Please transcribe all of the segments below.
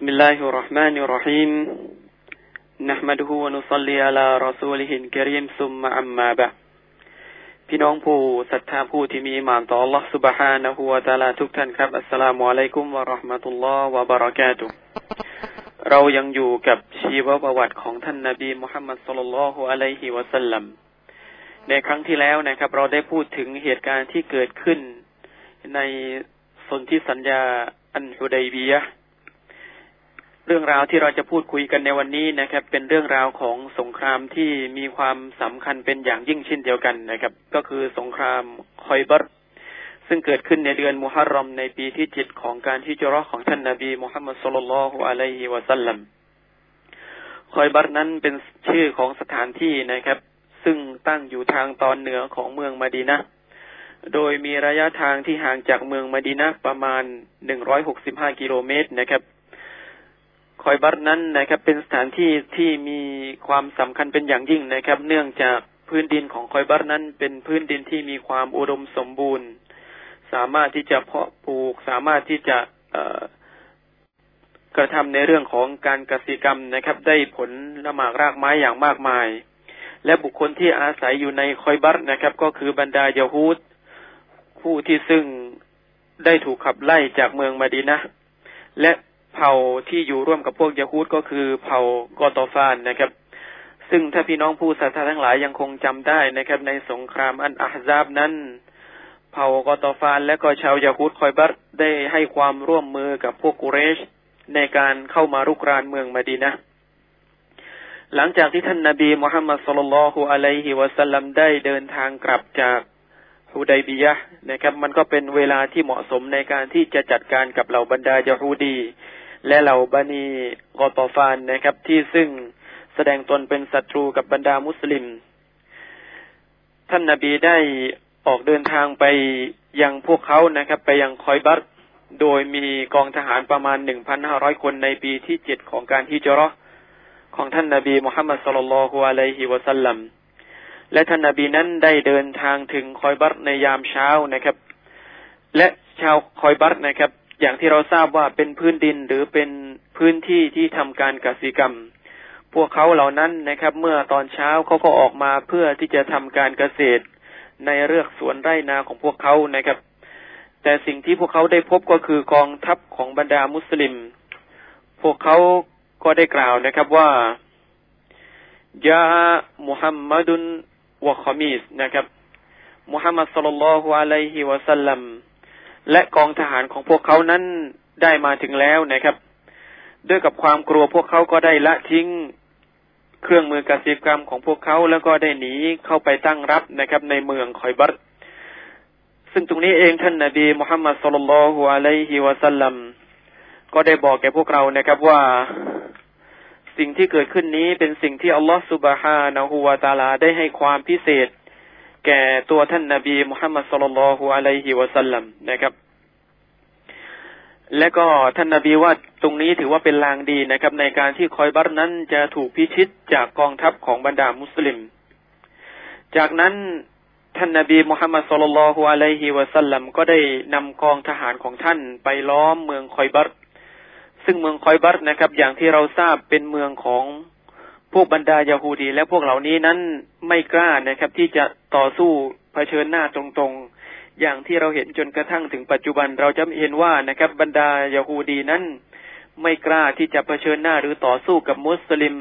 بسم الله الرحمن الرحيم نحمده ونصلي على رسوله الكريم ثم أما بعد พี่น้องผู้ศรัทธาผู้ที่มีมานต่อ Allah سبحانه และ تعالى ทุกท่านครับอัสสลามุอะลัยกุมวะราะห์มะตุลลอฮ์วะบะเราะกาตุเรายังอยู่กับชีวประวัติของท่านนบีมุฮัมมัดสุลลัลลอฮุอะลัยฮิวะสัลลัมในครั้งที่แล้วนะครับ เราได้พูดถึงเหตุการณ์ที่เกิดขึ้น ในสนธิสัญญาอันฮุดัยบียะ เรื่องราวที่เราจะพูดคุยกันในวันนี้นะครับ เป็นเรื่องราวของสงครามที่มีความสำคัญเป็นอย่างยิ่งเช่นเดียวกันนะครับ ก็คือสงครามคอยบัตซึ่งเกิดขึ้นในเดือนมุฮัรรอมในปีที่เจ็ดของการที่จรอของท่านนาบีมุฮัมมัดสุลลัลฮุอะลัยฮิวะสัลลัมคอยบัตนั้นเป็นชื่อของสถานที่นะครับ ซึ่งตั้งอยู่ทางตอนเหนือของเมืองมาดีนะโดยมีระยะทางที่ห่างจากเมืองมาดีนะประมาณหนึ่งร้อยหกสิบห้ากิโลเมตรนะครับ คอยบัตนั้นนะครับ เป็นสถานที่ที่มีความสำคัญเป็นอย่างยิ่งนะครับ เนื่องจากพื้นดินของคอยบัตนั้น เป็นพื้นดินที่มีความอุดมสมบูรณ์ สามารถที่จะเพาะปลูก สามารถที่จะกระทำในเรื่องของการกสิกรรมนะครับ ได้ผลละหมากรากไม้อย่างมากมาย และบุคคลที่อาศัยอยู่ในคอยบัตนะครับ ก็คือบรรดายาฮูดผู้ที่ซึ่งได้ถูกขับไล่จากเมืองมาดีนะและ เผ่าที่อยู่ร่วมกับพวกยาฮูดก็คือเผ่ากอตอฟานนะครับ ซึ่งถ้าพี่น้องผู้ศรัทธาทั้งหลายยังคงจำได้นะครับ ในสงครามอันอาซาบนั้น เผ่ากอตอฟานและก็ชาวยาฮูดคอยบัตได้ให้ความร่วมมือกับพวกกุเรช ในการเข้ามารุกรานเมืองมาดีนะหลังจากที่ท่านนาบีมุฮัมมัดสุลลัลฮุอะลัยฮิวะสัลลัมได้เดินทางกลับจากฮุดัยบียะนะครับ มันก็เป็นเวลาที่เหมาะสมในการที่จะจัดการกับเหล่าบรรดายาฮูดี และเหล่าบันีกอตอฟานนะครับ ที่ซึ่งแสดงตนเป็นศัตรูกับบรรดามุสลิม ท่านนาบีได้ออกเดินทางไปยังพวกเขานะครับ ไปยังคอยบัตโดยมีกองทหารประมาณหนึ่งพันห้าร้อยคนในปีที่เจ็ดของการฮิจรัของท่านนาบีมุฮัมมัดสุลลัลฮุอะลัยฮิวะสัลลัมและท่านนาบีนั้นได้เดินทางถึงคอยบัตในยามเช้านะครับ และชาวคอยบัตนะครับ อย่างที่เราทราบว่าเป็นพื้นดินหรือเป็นพื้นที่ที่ทำการกสิกรรม พวกเขาเหล่านั้นนะครับ เมื่อตอนเช้าเขาก็ออกมาเพื่อที่จะทำการเกษตร ในเรือกสวนไร่นาของพวกเขานะครับ แต่สิ่งที่พวกเขาได้พบก็คือกองทัพของบรรดามุสลิม พวกเขาก็ได้กล่าวนะครับว่ายามุฮัมมัดุนวะคอมีสนะครับมุฮัมมัดสุลลัลฮุอะลัยฮิวะสัลลัม และกองทหารของพวกเขานั้นได้มาถึงแล้วนะครับ ด้วยกับความกลัวพวกเขาก็ได้ละทิ้งเครื่องมือกสิกรรมของพวกเขาแล้วก็ได้หนีเข้าไปตั้งรับนะครับ ในเมืองคอยบัตซึ่งตรงนี้เองท่านนาบีมุฮัมมัดสุลลัลฮุอะลัยฮิวะสัลลัมก็ได้บอกแก่พวกเรานะครับว่าสิ่งที่เกิดขึ้นนี้เป็นสิ่งที่อัลลอฮฺสุบฮานะฮูวาตาลาได้ให้ความพิเศษ แก่ตัวท่านนาบีมุฮัมมัดสุลลัลฮุอะลัยฮิวะสัลลัมนะครับ และก็ท่านนาบีว่าตรงนี้ถือว่าเป็นลางดีนะครับ ในการที่คอยบัตนั้นจะถูกพิชิตจากกองทัพของบรรดามุสลิม จากนั้นท่านนาบีมุฮัมมัดสุลลัลฮุอะลัยฮิวะสัลลัมก็ได้นำกองทหารของท่านไปล้อมเมืองคอยบัตซึ่งเมืองคอยบัตนะครับ อย่างที่เราทราบเป็นเมืองของ พวกบรรดายาฮูดี และพวกเหล่านี้นั้นไม่กล้านะครับ ที่จะต่อสู้เผชิญหน้าตรงๆ อย่างที่เราเห็นจนกระทั่งถึงปัจจุบันเราจะเห็นว่านะครับ บรรดายาฮูดีนั้นไม่กล้าที่จะเผชิญหน้าหรือต่อสู้กับมุสลิม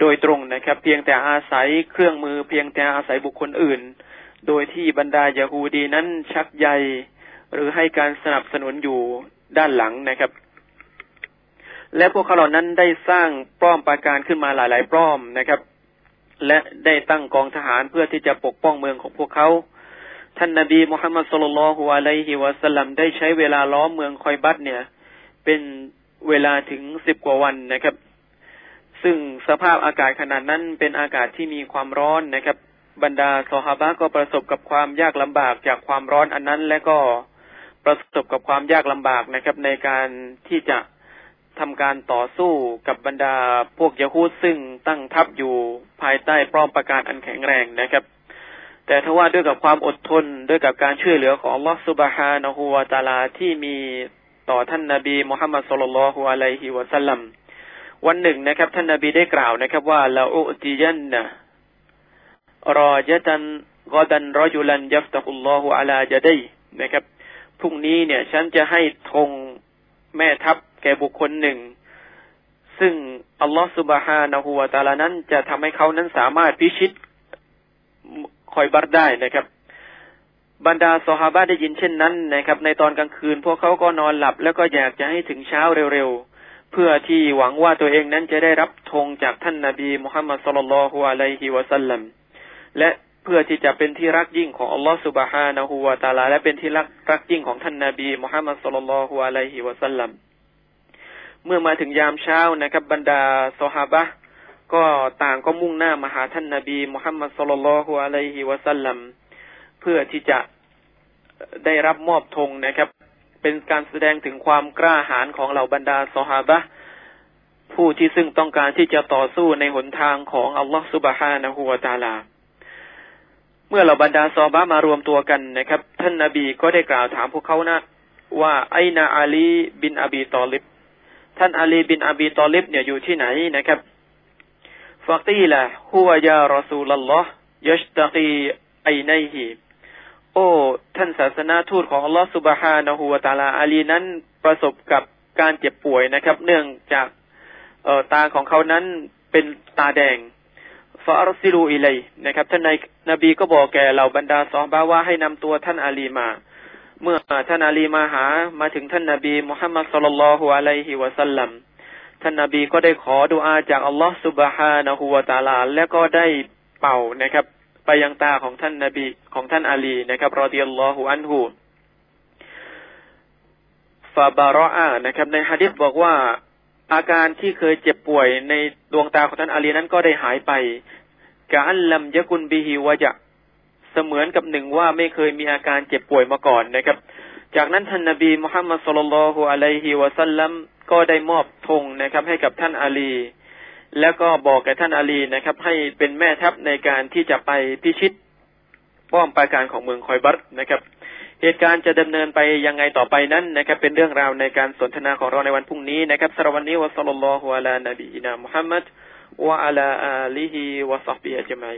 โดยตรงนะครับ เพียงแต่อาศัยเครื่องมือเพียงแต่อาศัยบุคคลอื่น โดยที่บรรดายาฮูดีนั้นชักใยหรือให้การสนับสนุนอยู่ด้านหลังนะครับ และพวกเขาเหล่านั้นได้สร้างป้อมปราการขึ้นมาหลาย ๆ ป้อมนะครับ และได้ตั้งกองทหารเพื่อที่จะปกป้องเมืองของพวกเขาท่านนาบีมุฮัมมัดสุลลัลฮุอะลัยฮิวะสลัมได้ใช้เวลาล้อมเมืองคอยบัตเนี่ย เป็นเวลาถึงสิบกว่าวันนะครับ ซึ่งสภาพอากาศขนาดนั้นเป็นอากาศที่มีความร้อนนะครับ บรรดาซอฮาบะก็ประสบกับความยากลำบากจากความร้อนอันนั้น และก็ประสบกับความยากลำบากนะครับ ในการที่จะ ทำการต่อสู้กับบรรดาพวกยะฮูดซึ่งตั้งทัพอยู่ภายใต้ป้อมประการอันแข็งแรงนะครับ แต่ถ้าว่าด้วยกับความอดทนด้วยกับการช่วยเหลือของลอสุบฮานะฮูวาตาลาที่มีต่อท่านนาบีมุฮัมมัดสุลลัลฮุอะลัยฮิวะสัลลัมวันหนึ่งนะครับ ท่านนาบีได้กล่าวนะครับ ว่าละอุติยันนะรอจตันกอดันรอจุลันยัฟตะกุลลอฮุอะลาจะได้นะครับพรุ่งนี้เนี่ย ฉันจะให้ธงแม่ทัพ บุคคลหนึ่ง ซึ่งอัลลอฮฺสุบฮานะฮูวาตาลานั้น จะทำให้เขานั้นสามารถพิชิตคอยบัตได้นะครับ บรรดาสฮาบะได้ยินเช่นนั้นนะครับ ในตอนกลางคืน พวกเขาก็นอนหลับ แล้วก็อยากจะให้ถึงเช้าเร็วๆ เพื่อที่หวังว่าตัวเองนั้นจะได้รับธงจากท่านนาบีมุฮัมมัดสุลลัลฮุอะลัยฮิวะสัลลัมและเพื่อที่จะเป็นที่รักยิ่งของอัลลอฮฺสุบฮานะฮูวาตาลา และเป็นที่รักรักยิ่งของท่านนาบีมุฮัมมัดสุลลัลฮุอะลัยฮิวะสัลลัม เมื่อมาถึงยามเช้านะครับ บรรดาสฮาบะก็ต่างก็มุ่งหน้ามาหาท่านนาบีมุฮัมมัดสุลลัลฮุอะลัยฮิวะสัลลัมเพื่อที่จะได้รับมอบธงนะครับ เป็นการแสดงถึงความกล้าหาญของเหล่าบรรดาสฮาบะผู้ที่ซึ่งต้องการที่จะต่อสู้ในหนทางของอัลลอฮฺสุบฮานะฮูวาตาลา เมื่อเหล่าบรรดาซอบะมารวมตัวกันนะครับ ท่านนาบีก็ได้กล่าวถามพวกเขานะ ว่าไอนาอาลีบินอบีตอลิบ ท่านอาลีบินอบีตอลิบเนี่ยอยู่ที่ไหนนะครับฟักีละฮุวยารอซูลลอฮ์ยัชตะกีไอไนฮีโอ้ท่านศาสนาทูตของอัลลอฮฺสุบฮานะฮูวาตาลาอาลีนั้นประสบกับการเจ็บป่วยนะครับ เนื่องจากเอ่อตาของเขานั้นเป็นตาแดงฟาอัลซิลูอิเลยนะครับ ท่านนายนบีก็บอกแก่เหล่าบรรดาซอบาว่าให้นำตัวท่านอาลีมา เมื่อท่านอาลีมาหามาถึงท่านนาบีมุฮัมมัดสุลลัลฮุอะลัยฮิวะสัลลัมท่านนาบีก็ได้ขอดุอาจากอัลลอฮฺสุบฮานะฮูวาตาลา และก็ได้เป่านะครับ ไปยังตาของท่านนาบีของท่านอาลีนะครับรอดิยัลลอฮุอันฮูฟาบารออานะครับ ในฮะดิษบอกว่าอาการที่เคยเจ็บป่วยในดวงตาของท่านอาลีนั้นก็ได้หายไปกาอัลลัมยะกุนบิฮิวะจะ เสมือนกับหนึ่งว่าไม่เคยมีอาการเจ็บป่วยมาก่อนนะครับ จากนั้นท่านนาบีมุฮัมมัดสุลลัลฮุอะลัยฮิวะสัลลัมก็ได้มอบธงนะครับ ให้กับท่านอาลี แล้วก็บอกแก่ท่านอาลีนะครับ ให้เป็นแม่ทัพในการที่จะไปพิชิตป้อมปราการของเมืองคอยบัตนะครับ เหตุการณ์จะดำเนินไปยังไงต่อไปนั้นนะครับ เป็นเรื่องราวในการสนทนาของเราในวันพรุ่งนี้นะครับสำหรับวันนี้วะสัลลัลลอฮุอะลานบีอินามุฮัมมัดวะอะลาอาลีฮิวะซัฮบิอัจมัย